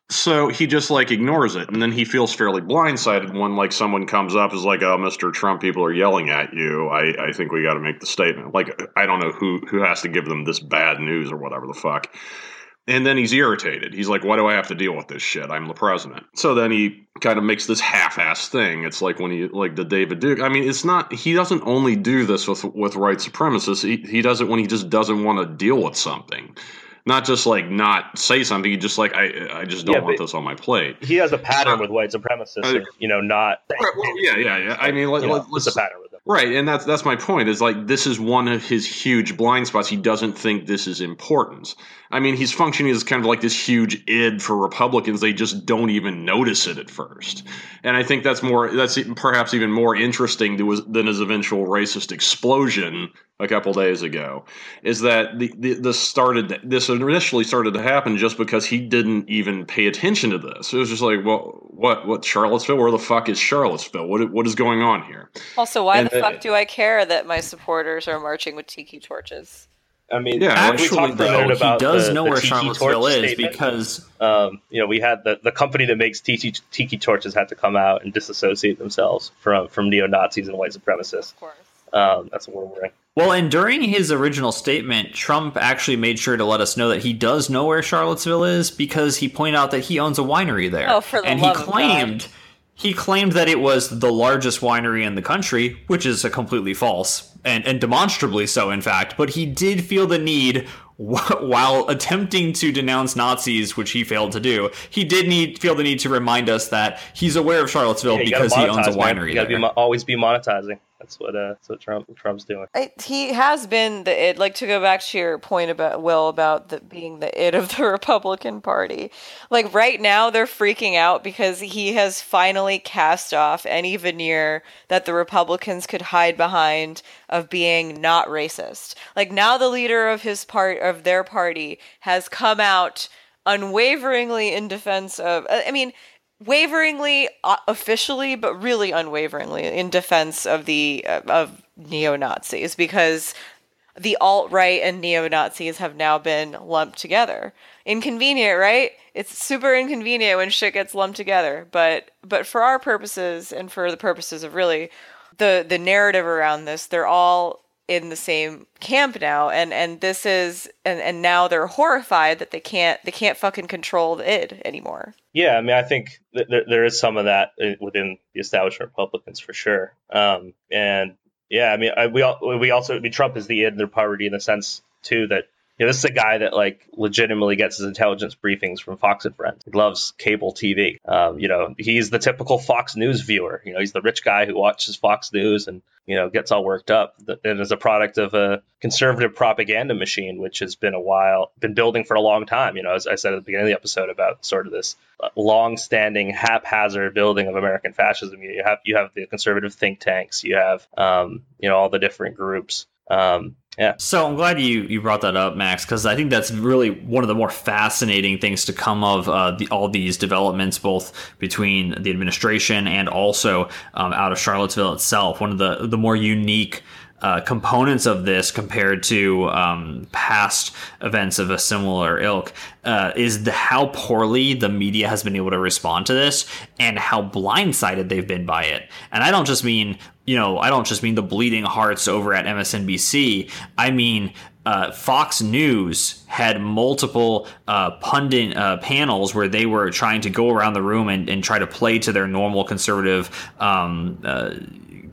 So he just like ignores it, and then he feels fairly blindsided when like someone comes up is like, "Oh, Mr. Trump, people are yelling at you. I, I think we got to make the statement." Like I don't know who who has to give them this bad news or whatever the fuck. And then he's irritated. He's like, why do I have to deal with this shit? I'm the president. So then he kind of makes this half-ass thing. It's like when he like the David Duke. I mean, it's not he doesn't only do this with with white supremacists. He he does it when he just doesn't want to deal with something. Not just like not say something. He just like I I just don't yeah, want this on my plate. He has a pattern uh, with white supremacists. Uh, you know, not. Well, yeah, yeah, yeah. I mean, let, us a pattern. Right, and that's that's my point. Is like this is one of his huge blind spots. He doesn't think this is important. I mean, he's functioning as kind of like this huge id for Republicans. They just don't even notice it at first, and I think that's more that's perhaps even more interesting to, than his eventual racist explosion a couple days ago. Is that the, the this started this initially started to happen just because he didn't even pay attention to this. It was just like, well, what what Charlottesville? Where the fuck is Charlottesville? What what is going on here? Also, why and the fuck do I care that my supporters are marching with tiki torches? I mean, yeah, actually, though, he does the, know the where Charlottesville is statement. because um, you know we had the, the company that makes tiki, tiki torches had to come out and disassociate themselves from from neo Nazis and white supremacists. Of course, um, that's what we're wearing. Well, and during his original statement, Trump actually made sure to let us know that he does know where Charlottesville is because he pointed out that he owns a winery there. Oh, for the and love he claimed. Of God he claimed that it was the largest winery in the country, which is a completely false, and, and demonstrably so, in fact. But he did feel the need, while attempting to denounce Nazis, which he failed to do, he did need feel the need to remind us that he's aware of Charlottesville yeah, because he owns a winery. You gotta be, always be monetizing. That's what uh, that's what Trump Trump's doing. He has been the it. Like to go back to your point about Will about the, being the it of the Republican Party. Like right now, they're freaking out because he has finally cast off any veneer that the Republicans could hide behind of being not racist. Like now, the leader of his part of their party has come out unwaveringly in defense of. I mean waveringly uh, officially but really unwaveringly in defense of the uh, of neo-nazis because the alt-right and neo-nazis have now been lumped together. Inconvenient right? It's super inconvenient when shit gets lumped together but but for our purposes and for the purposes of really the the narrative around this they're all in the same camp now and and this is and and now they're horrified that they can't they can't fucking control the id anymore. Yeah i mean i think th- there is some of that uh, within the establishment republicans for sure. Um and yeah i mean I, we all, we also I mean, trump is the id in their party in the sense too that you know, this is a guy that like legitimately gets his intelligence briefings from Fox and Friends. He loves cable TV. Um, you know, he's the typical Fox News viewer. You know, he's the rich guy who watches Fox News and you know gets all worked up. And as a product of a conservative propaganda machine, which has been a while, been building for a long time. You know, as I said at the beginning of the episode about sort of this long-standing haphazard building of American fascism. You have you have the conservative think tanks. You have um, you know all the different groups. Um, yeah. So I'm glad you, you brought that up, Max, because I think that's really one of the more fascinating things to come of uh, the, all these developments, both between the administration and also um, out of Charlottesville itself. One of the the more unique uh, components of this compared to um, past events of a similar ilk uh, is the how poorly the media has been able to respond to this and how blindsided they've been by it. And I don't just mean you know I don't just mean the bleeding hearts over at MSNBC. I mean uh, Fox News had multiple uh, pundit uh, panels where they were trying to go around the room and, and try to play to their normal conservative um, uh,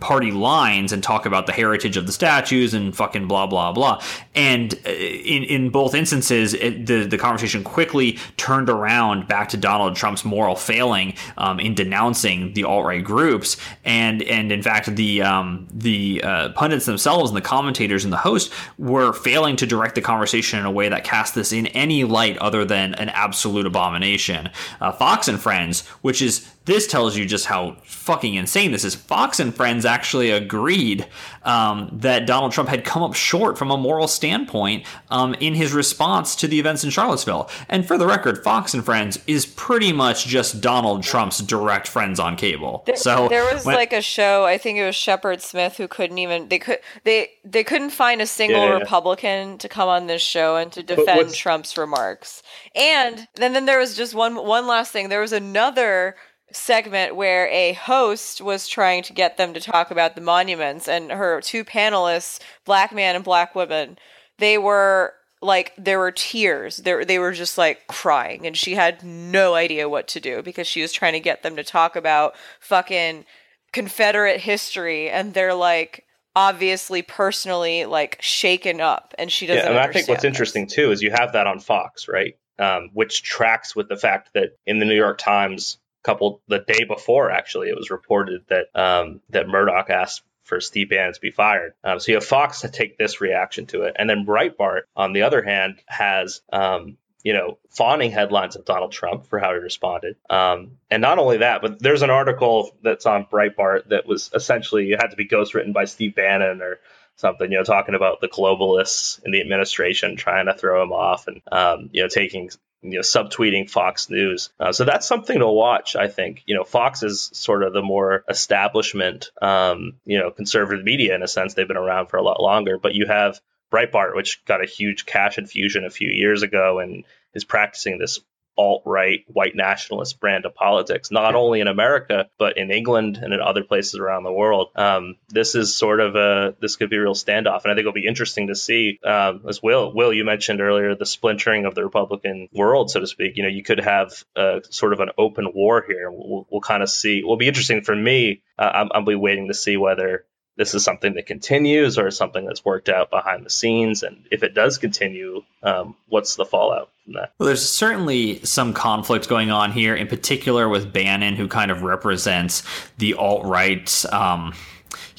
party lines and talk about the heritage of the statues and fucking blah blah blah. And uh, in in both instances, it, the the conversation quickly turned around back to Donald Trump's moral failing um, in denouncing the alt right groups, and and in fact the um, the uh, pundits themselves and the commentators and the host were failing to direct the conversation in a way that cast this in any light other than an absolute abomination. Uh, Fox and Friends, which is this tells you just how fucking insane this is. Fox and Friends actually agreed um, that Donald Trump had come up short from a moral standpoint um, in his response to the events in Charlottesville. And for the record, Fox and Friends is pretty much just Donald Trump's direct friends on cable. There, so there was when, like a show, I think it was Shepard Smith, who couldn't even they could they they couldn't find a single yeah, yeah. Republican to come on this show and to defend Trump's remarks. And then then there was just one one last thing. There was another segment where a host was trying to get them to talk about the monuments and her two panelists black man and black woman they were like there were tears they, they were just like crying and she had no idea what to do because she was trying to get them to talk about fucking confederate history and they're like obviously personally like shaken up and she doesn't yeah, and i think what's this. interesting too is you have that on fox right um, which tracks with the fact that in the new york times couple the day before actually it was reported that um, that Murdoch asked for Steve Bannon to be fired. Um, so you have Fox to take this reaction to it, and then Breitbart, on the other hand, has um, you know, fawning headlines of Donald Trump for how he responded. Um, and not only that, but there's an article that's on Breitbart that was essentially had to be ghostwritten by Steve Bannon or something, you know, talking about the globalists in the administration trying to throw him off and, um, you know, taking you know, subtweeting Fox News. Uh, so that's something to watch, I think. You know, Fox is sort of the more establishment, um, you know, conservative media in a sense. They've been around for a lot longer, but you have Breitbart, which got a huge cash infusion a few years ago and is practicing this alt right white nationalist brand of politics, not only in America, but in England and in other places around the world. Um, this is sort of a, this could be a real standoff. And I think it'll be interesting to see, um, as Will, Will, you mentioned earlier, the splintering of the Republican world, so to speak. You know, you could have a, sort of an open war here. We'll, we'll kind of see. It will be interesting for me. Uh, I'm, I'll be waiting to see whether this is something that continues or something that's worked out behind the scenes? And if it does continue, um, what's the fallout from that? Well, there's certainly some conflict going on here, in particular with Bannon, who kind of represents the alt right. Um,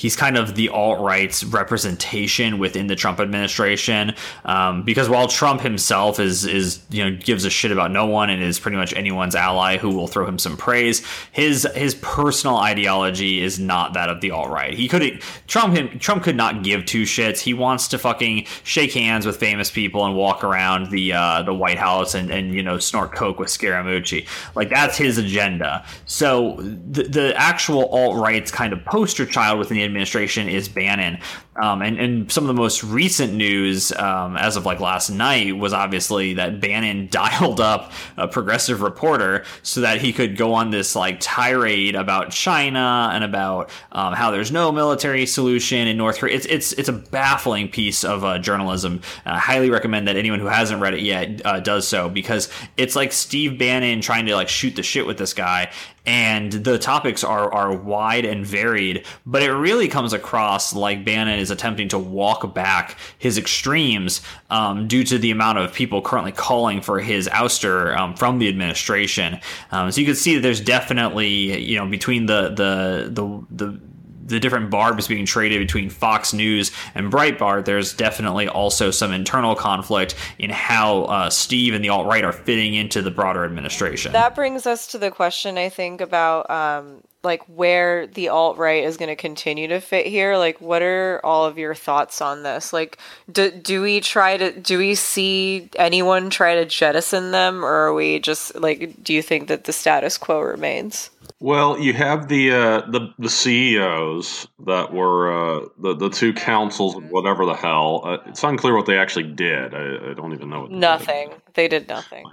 he's kind of the alt right's representation within the Trump administration. Um, because while Trump himself is is you know gives a shit about no one and is pretty much anyone's ally who will throw him some praise, his his personal ideology is not that of the alt right. He could Trump him Trump could not give two shits. He wants to fucking shake hands with famous people and walk around the uh, the White House and and you know snort coke with Scaramucci. Like that's his agenda. So the the actual alt right's kind of poster child within the administration is Bannon. Um, and, and some of the most recent news um, as of like last night was obviously that Bannon dialed up a progressive reporter so that he could go on this like tirade about China and about um, how there's no military solution in North Korea. It's it's it's a baffling piece of uh, journalism. I highly recommend that anyone who hasn't read it yet uh, does so because it's like Steve Bannon trying to like shoot the shit with this guy, and the topics are are wide and varied, but it really comes across like Bannon is attempting to walk back his extremes um, due to the amount of people currently calling for his ouster um, from the administration. Um, so you can see that there's definitely you know between the the the the the different barbs being traded between Fox News and Breitbart, there's definitely also some internal conflict in how uh, Steve and the alt right are fitting into the broader administration. That brings us to the question, I think, about um, like where the alt right is going to continue to fit here. Like, what are all of your thoughts on this? Like, do, do we try to do we see anyone try to jettison them, or are we just like, do you think that the status quo remains? Well, you have the uh, the the CEOs that were uh, the the two councils, whatever the hell. Uh, it's unclear what they actually did. I, I don't even know. What they nothing. Did. They did nothing.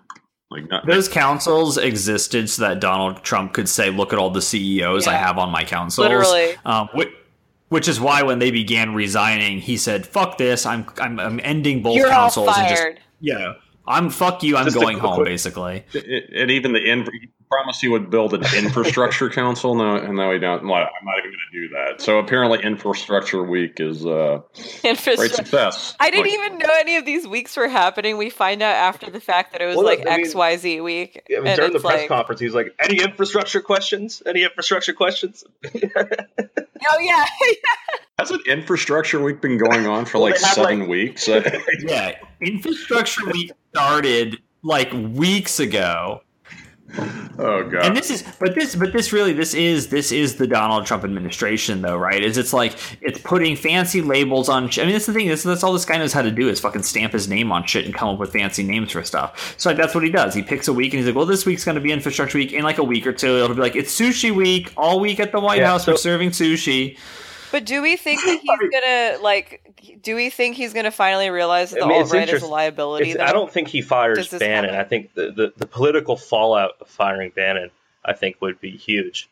Like, like those councils existed so that Donald Trump could say, "Look at all the CEOs yeah. I have on my councils." Literally. Um, which, which is why when they began resigning, he said, "Fuck this! I'm I'm, I'm ending both You're councils all fired. and just yeah." I'm fuck you. I'm just going home, basically. and even the in, he promised he would build an infrastructure council. No, and now he don't. I'm not even going to do that. So apparently, infrastructure week is uh, great success. I didn't like, even know any of these weeks were happening. We find out after the fact that it was well, like X Y Z week. I mean, during the press like, conference, he's like, "Any infrastructure questions? Any infrastructure questions?" oh yeah. Hasn't infrastructure week been going on for well, like seven like, weeks? yeah, infrastructure week started like weeks ago. Oh god. And this is but this but this really this is this is the Donald Trump administration though, right? Is it's like it's putting fancy labels on I mean that's the thing, that's, that's all this guy knows how to do is fucking stamp his name on shit and come up with fancy names for stuff. So like that's what he does. He picks a week and he's like, Well this week's gonna be infrastructure week in like a week or two. It'll be like it's sushi week all week at the White yeah, House, so- we're serving sushi. But do we think that he's gonna like? Do we think he's gonna finally realize that the I mean, alt right is a liability? I don't think he fires Bannon. I think the, the, the political fallout of firing Bannon, I think, would be huge.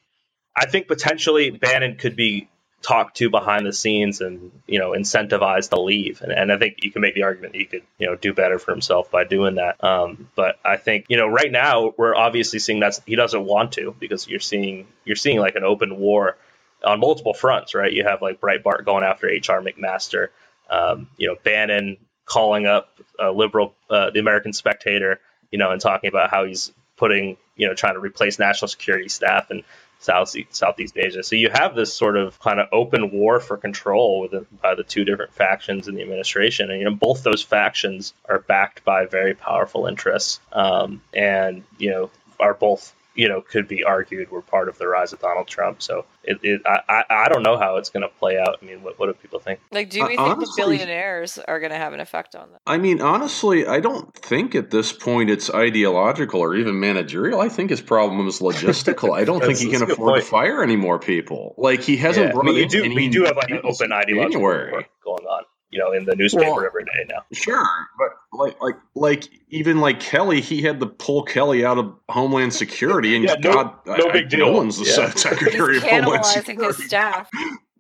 I think potentially Bannon could be talked to behind the scenes and you know incentivized to leave and, and i think you can make the argument that he could you know do better for himself by doing that um, but i think you know right now we're obviously seeing that he doesn't want to because you're seeing you're seeing like an open war on multiple fronts, right? You have like Breitbart going after H.R. McMaster, um, you know, Bannon calling up liberal, uh, the American Spectator, you know, and talking about how he's putting, you know, trying to replace national security staff and South Southeast Asia. So you have this sort of kind of open war for control by the two different factions in the administration, and you know both those factions are backed by very powerful interests, um, and you know are both you know, could be argued were part of the rise of Donald Trump. So it, it I, I don't know how it's going to play out. I mean, what, what do people think? Like, do we uh, think honestly, the billionaires are going to have an effect on that? I mean, honestly, I don't think at this point it's ideological or even managerial. I think his problem is logistical. I don't think he can afford point. to fire any more people. Like, he hasn't yeah, brought I mean, you do, any we do have like an open ideological going on you know in the newspaper well, every day now. Sure, but like like like even like Kelly, he had to pull Kelly out of Homeland Security, and yeah, no, God, no I, big deal. No one's the yeah. Secretary He's of Homeland Security. his staff.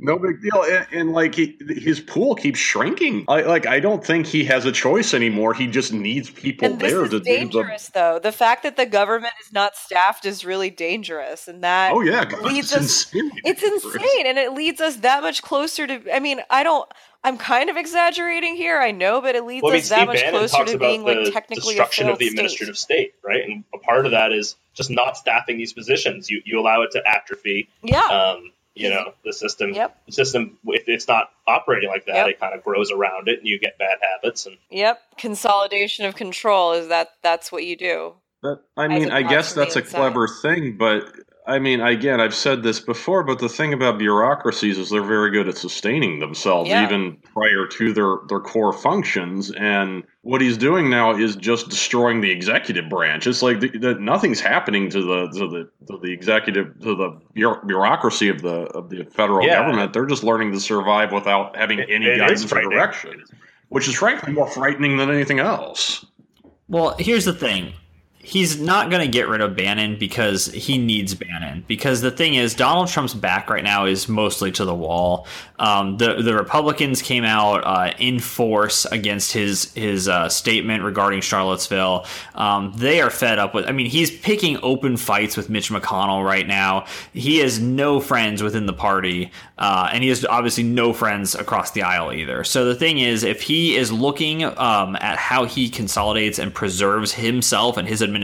No big deal, and, and like he, his pool keeps shrinking. I, like I don't think he has a choice anymore. He just needs people and this there. Is to dangerous, the, though. The fact that the government is not staffed is really dangerous, and that oh yeah, God, leads it's us. It's insane, and it leads us that much closer to. I mean, I don't. I'm kind of exaggerating here, I know, but it leads well, I mean, us Steve that much Bannon closer to being like technically destruction of the administrative state. state. right? And a part of that is just not staffing these positions. You you allow it to atrophy. Yeah. Um, you know the system. Yep. The system, if it's not operating like that, yep. it kind of grows around it, and you get bad habits. And yep, consolidation of control is that that's what you do. But I mean, I guess that's a clever thing, but I mean, again, I've said this before, but the thing about bureaucracies is they're very good at sustaining themselves yeah. even prior to their, their core functions. And what he's doing now is just destroying the executive branch. It's like the, the, nothing's happening to the to the to the executive to the bureaucracy of the of the federal yeah. government. They're just learning to survive without having it, any it guidance or direction, which is frankly more frightening than anything else. Well, here's the thing he's not going to get rid of Bannon because he needs Bannon. Because the thing is, Donald Trump's back right now is mostly to the wall. Um, the the Republicans came out uh, in force against his his uh, statement regarding Charlottesville. Um, they are fed up with. I mean, he's picking open fights with Mitch McConnell right now. He has no friends within the party, uh, and he has obviously no friends across the aisle either. So the thing is, if he is looking um, at how he consolidates and preserves himself and his administration,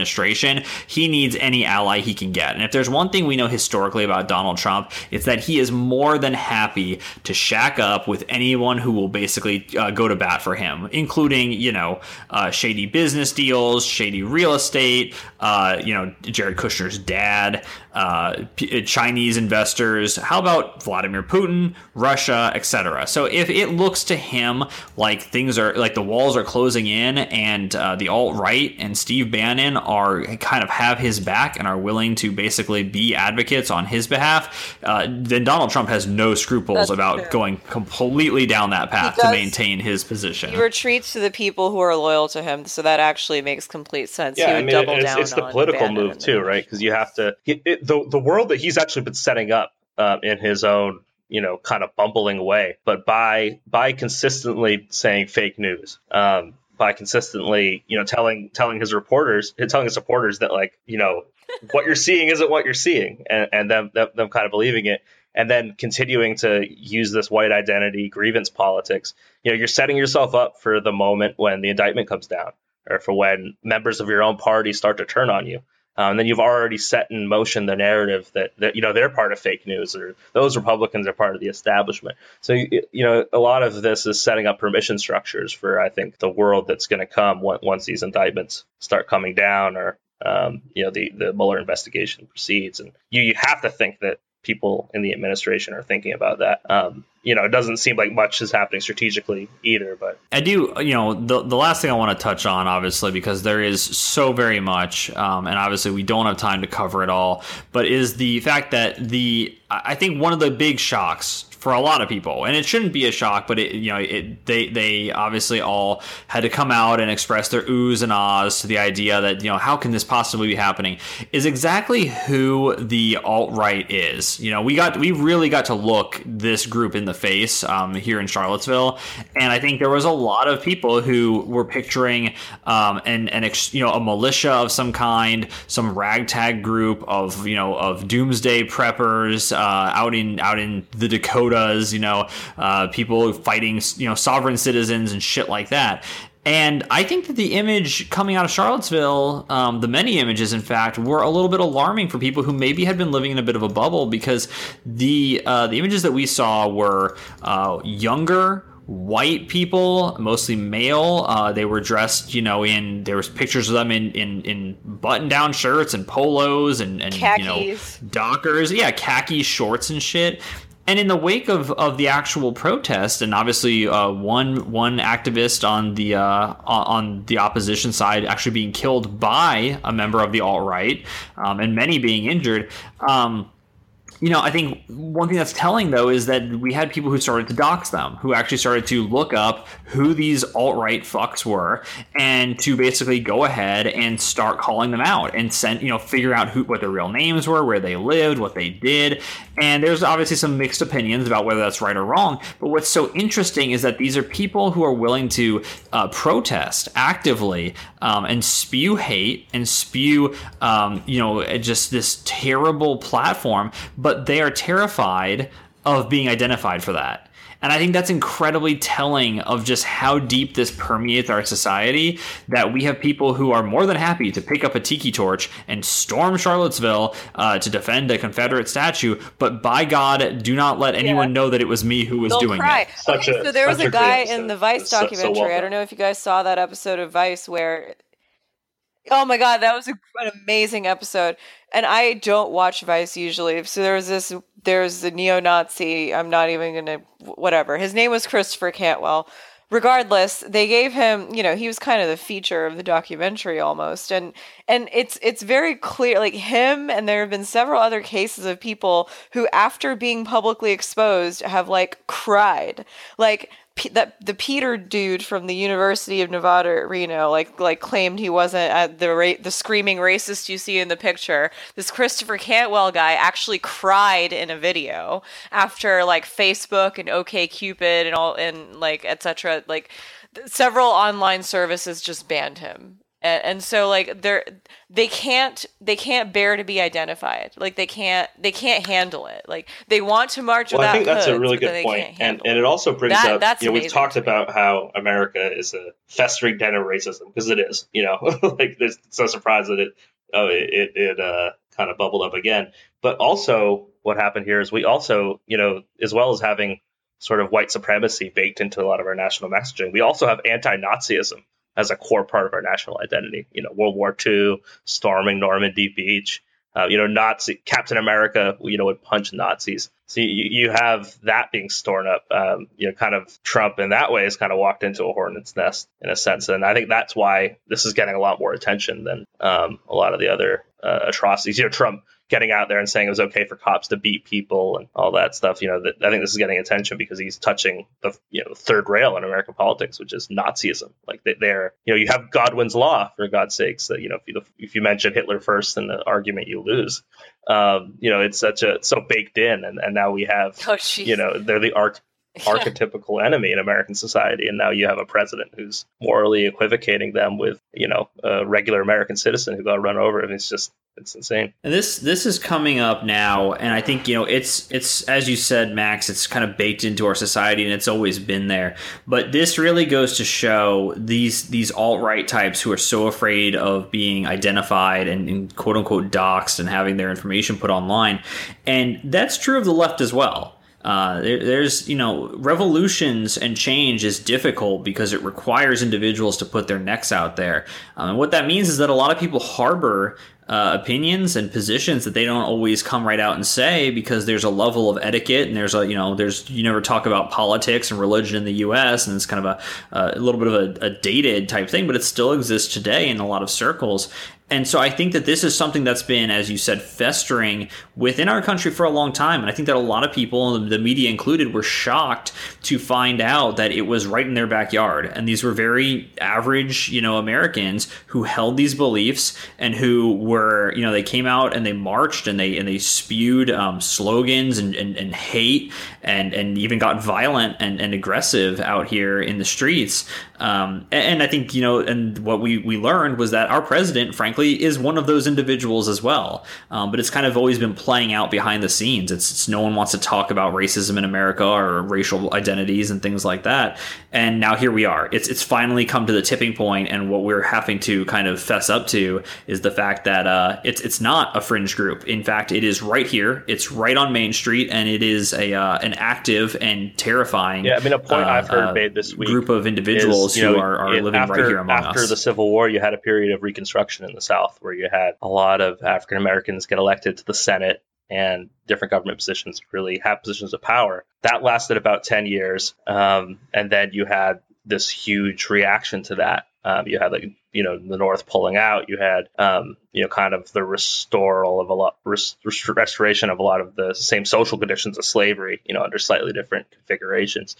he needs any ally he can get. And if there's one thing we know historically about Donald Trump, it's that he is more than happy to shack up with anyone who will basically uh, go to bat for him, including, you know, uh, shady business deals, shady real estate, uh, you know, Jared Kushner's dad, uh, P- Chinese investors. How about Vladimir Putin, Russia, etc.? So if it looks to him like things are like the walls are closing in and uh, the alt right and Steve Bannon are kind of have his back and are willing to basically be advocates on his behalf, uh, then Donald Trump has no scruples That's about true. going completely down that path to maintain his position. He retreats to the people who are loyal to him, so that actually makes complete sense. Yeah, I mean, it's, it's the political move too, right? Because you have to. It, the the world that he's actually been setting up uh, in his own you know kind of bumbling way but by by consistently saying fake news um, by consistently you know telling telling his reporters telling his supporters that like you know what you're seeing isn't what you're seeing and, and them, them them kind of believing it and then continuing to use this white identity grievance politics. You know you're setting yourself up for the moment when the indictment comes down or for when members of your own party start to turn on you um, and then you've already set in motion the narrative that, that you know they're part of fake news or those Republicans are part of the establishment. So you know a lot of this is setting up permission structures for I think the world that's going to come once these indictments start coming down or um, you know the the Mueller investigation proceeds. And you you have to think that people in the administration are thinking about that. Um, you know, it doesn't seem like much is happening strategically either. But I do, you know, the the last thing I want to touch on, obviously, because there is so very much, um, and obviously we don't have time to cover it all, but is the fact that the I think one of the big shocks for a lot of people, and it shouldn't be a shock, but it, you know, it, they they obviously all had to come out and express their oohs and ahs to the idea that you know how can this possibly be happening? Is exactly who the alt right is. You know, we got we really got to look this group in the face um, here in Charlottesville, and I think there was a lot of people who were picturing um, an an ex, you know a militia of some kind, some ragtag group of you know of doomsday preppers uh, out in out in the Dakota you know, uh, people fighting, you know, sovereign citizens and shit like that. And I think that the image coming out of Charlottesville, um, the many images, in fact, were a little bit alarming for people who maybe had been living in a bit of a bubble because the uh, the images that we saw were uh, younger white people, mostly male. Uh, they were dressed, you know, in there was pictures of them in in, in button down shirts and polos and, and you know dockers, yeah, khaki shorts and shit. And in the wake of, of the actual protest, and obviously uh, one one activist on the uh, on the opposition side actually being killed by a member of the alt right, um, and many being injured. Um, you know, I think one thing that's telling though is that we had people who started to dox them, who actually started to look up who these alt right fucks were, and to basically go ahead and start calling them out and send, you know, figure out who what their real names were, where they lived, what they did, and there's obviously some mixed opinions about whether that's right or wrong. But what's so interesting is that these are people who are willing to uh, protest actively um, and spew hate and spew, um, you know, just this terrible platform they are terrified of being identified for that. And I think that's incredibly telling of just how deep this permeates our society that we have people who are more than happy to pick up a tiki torch and storm Charlottesville uh, to defend a Confederate statue, but by God, do not let anyone yeah. know that it was me who was They'll doing cry. it. Such a, so there was a guy in the Vice documentary. So, so well I don't know if you guys saw that episode of Vice where Oh my god, that was a, an amazing episode. And I don't watch Vice usually. So there was this there's the neo-Nazi, I'm not even to whatever. His name was Christopher Cantwell. Regardless, they gave him, you know, he was kind of the feature of the documentary almost. And and it's it's very clear like him and there have been several other cases of people who after being publicly exposed have like cried. Like that the Peter dude from the University of Nevada at Reno like like claimed he wasn't the ra- the screaming racist you see in the picture. This Christopher Cantwell guy actually cried in a video after like Facebook and OK Cupid and all and like etc. Like several online services just banned him and, and so like they're they can't they can't bear to be identified. Like they can't they can't handle it. Like they want to march well, i think that's hoods, a really good point and and it also brings that, up that's you know we've talked about how america is a festering den of racism because it is you know like there's it's no surprise that it oh it it, it uh kind of bubbled up again. But also what happened here is we also you know as well as having sort of white supremacy baked into a lot of our national messaging we also have anti-nazism as a core part of our national identity. You know, World War II, storming Normandy Beach. Uh, you know, Nazi Captain America, you know, would punch Nazis. So you, you have that being stored up. Um, you know, kind of Trump in that way has kind of walked into a hornet's nest in a sense, and I think that's why this is getting a lot more attention than um, a lot of the other uh, atrocities. You know, Trump getting out there and saying it was okay for cops to beat people and all that stuff. You know, that I think this is getting attention because he's touching the you know third rail in American politics, which is Nazism. Like they, are you know you have Godwin's law for God's sakes that you know if you if you mention Hitler first in the argument you lose. Um, you know, it's such a so baked in, and, and now we have oh, you know they're the arch archetypical enemy in American society, and now you have a president who's morally equivocating them with you know a regular American citizen who got run over, and it's just it's insane. And this this is coming up now, and I think you know it's it's as you said, Max. It's kind of baked into our society, and it's always been there. But this really goes to show these these alt right types who are so afraid of being identified and, and quote unquote doxxed and having their information put online, and that's true of the left as well. Uh, there, there's you know revolutions and change is difficult because it requires individuals to put their necks out there um, and what that means is that a lot of people harbor uh, opinions and positions that they don't always come right out and say because there's a level of etiquette and there's a you know there's you never talk about politics and religion in the U.S. and it's kind of a, a little bit of a, a dated type thing, but it still exists today in a lot of circles. And so I think that this is something that's been, as you said, festering within our country for a long time. And I think that a lot of people, the media included, were shocked to find out that it was right in their backyard. And these were very average, you know, Americans who held these beliefs and who were, you know, they came out and they marched and they and they spewed um, slogans and, and, and, hate and and even got violent and, and aggressive out here in the streets. Um, and, and I think you know, and what we we learned was that our president, Frank frankly, is one of those individuals as well. Um, but it's kind of always been playing out behind the scenes. It's, it's, no one wants to talk about racism in America or racial identities and things like that. And now here we are. It's it's finally come to the tipping point, and what we're having to kind of fess up to is the fact that uh, it's it's not a fringe group. In fact, it is right here. It's right on Main Street, and it is a uh, an active and terrifying. Yeah, I mean, a point uh, I've heard uh, made this week group of individuals is, you know, who are, are living after, right here among after us. the Civil War, you had a period of Reconstruction in the South where you had a lot of African Americans get elected to the Senate and different government positions really have positions of power. That lasted about 10 years. Um, and then you had this huge reaction to that. Um, you had like you know the North pulling out. You had um, you know kind of the restoral of a lot rest- rest- restoration of a lot of the same social conditions of slavery. You know under slightly different configurations.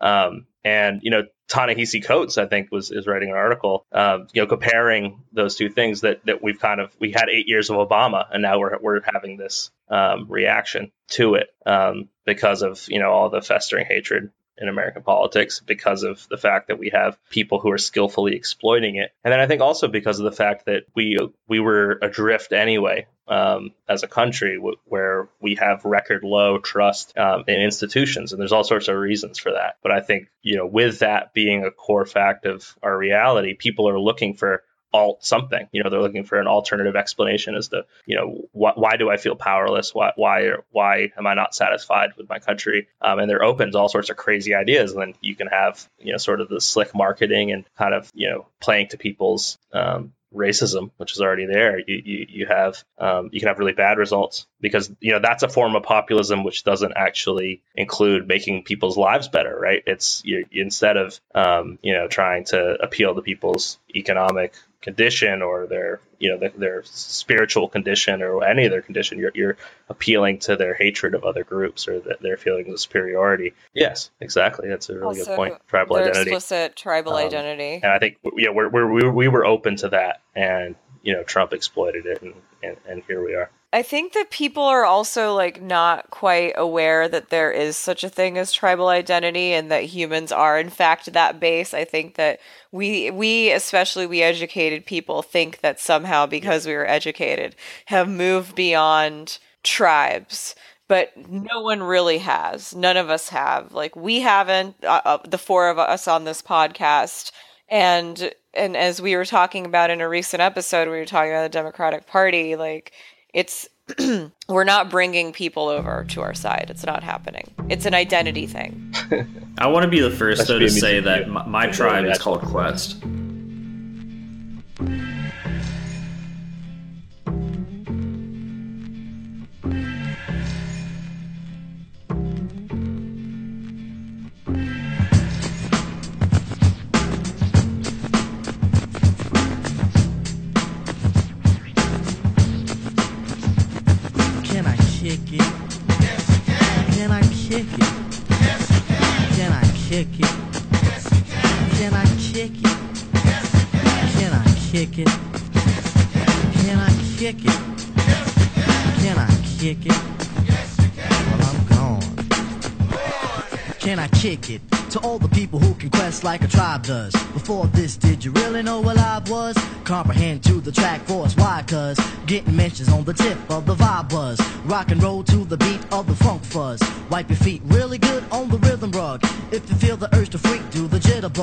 Um, and you know, Ta-Nehisi Coates, I think, was is writing an article, um, you know, comparing those two things that that we've kind of we had eight years of Obama, and now we're we're having this um, reaction to it um, because of you know all the festering hatred in American politics because of the fact that we have people who are skillfully exploiting it, and then I think also because of the fact that we we were adrift anyway um, as a country w- where we have record low trust um, in institutions, and there's all sorts of reasons for that. But I think you know with that being a core fact of our reality, people are looking for alt something. You know, they're looking for an alternative explanation as to, you know, wh- why do I feel powerless? Why, why, why am I not satisfied with my country? Um, and they're open to all sorts of crazy ideas. And then you can have, you know, sort of the slick marketing and kind of, you know, playing to people's um, racism, which is already there. You, you, you have, um, you can have really bad results because, you know, that's a form of populism which doesn't actually include making people's lives better, right? It's you, instead of, um, you know, trying to appeal to people's economic condition or their you know their, their spiritual condition or any other condition you're, you're appealing to their hatred of other groups or the, their feelings of superiority. Yes. Exactly. That's a really Also, good point. Tribal Their identity. explicit tribal Um, identity. and i think you know we're, we're, we were- we were open to that and you know trump exploited it and, and, and here we are I think that people are also like not quite aware that there is such a thing as tribal identity and that humans are in fact that base. I think that we we especially we educated people think that somehow because we were educated have moved beyond tribes. But no one really has. None of us have. Like we haven't. Uh, uh, the four of us on this podcast, and and as we were talking about in a recent episode, we were talking about the Democratic Party. Like it's we're not bringing people over to our side. It's not happening. It's an identity thing. I want to be the first That though to say that my, my tribe is called Quest. Kick it? Can. I kick it? Can. I kick it? Can I kick it? Can. I kick it? Yes, can. Well, I'm gone. Can I kick it? To all the people who can quest like a tribe does. Before this, did you really know what I was? Comprehend to the track force. Why? Cause getting mentions on the tip of the vibe buzz. Rock and roll to the beat of the funk fuzz. Wipe your feet really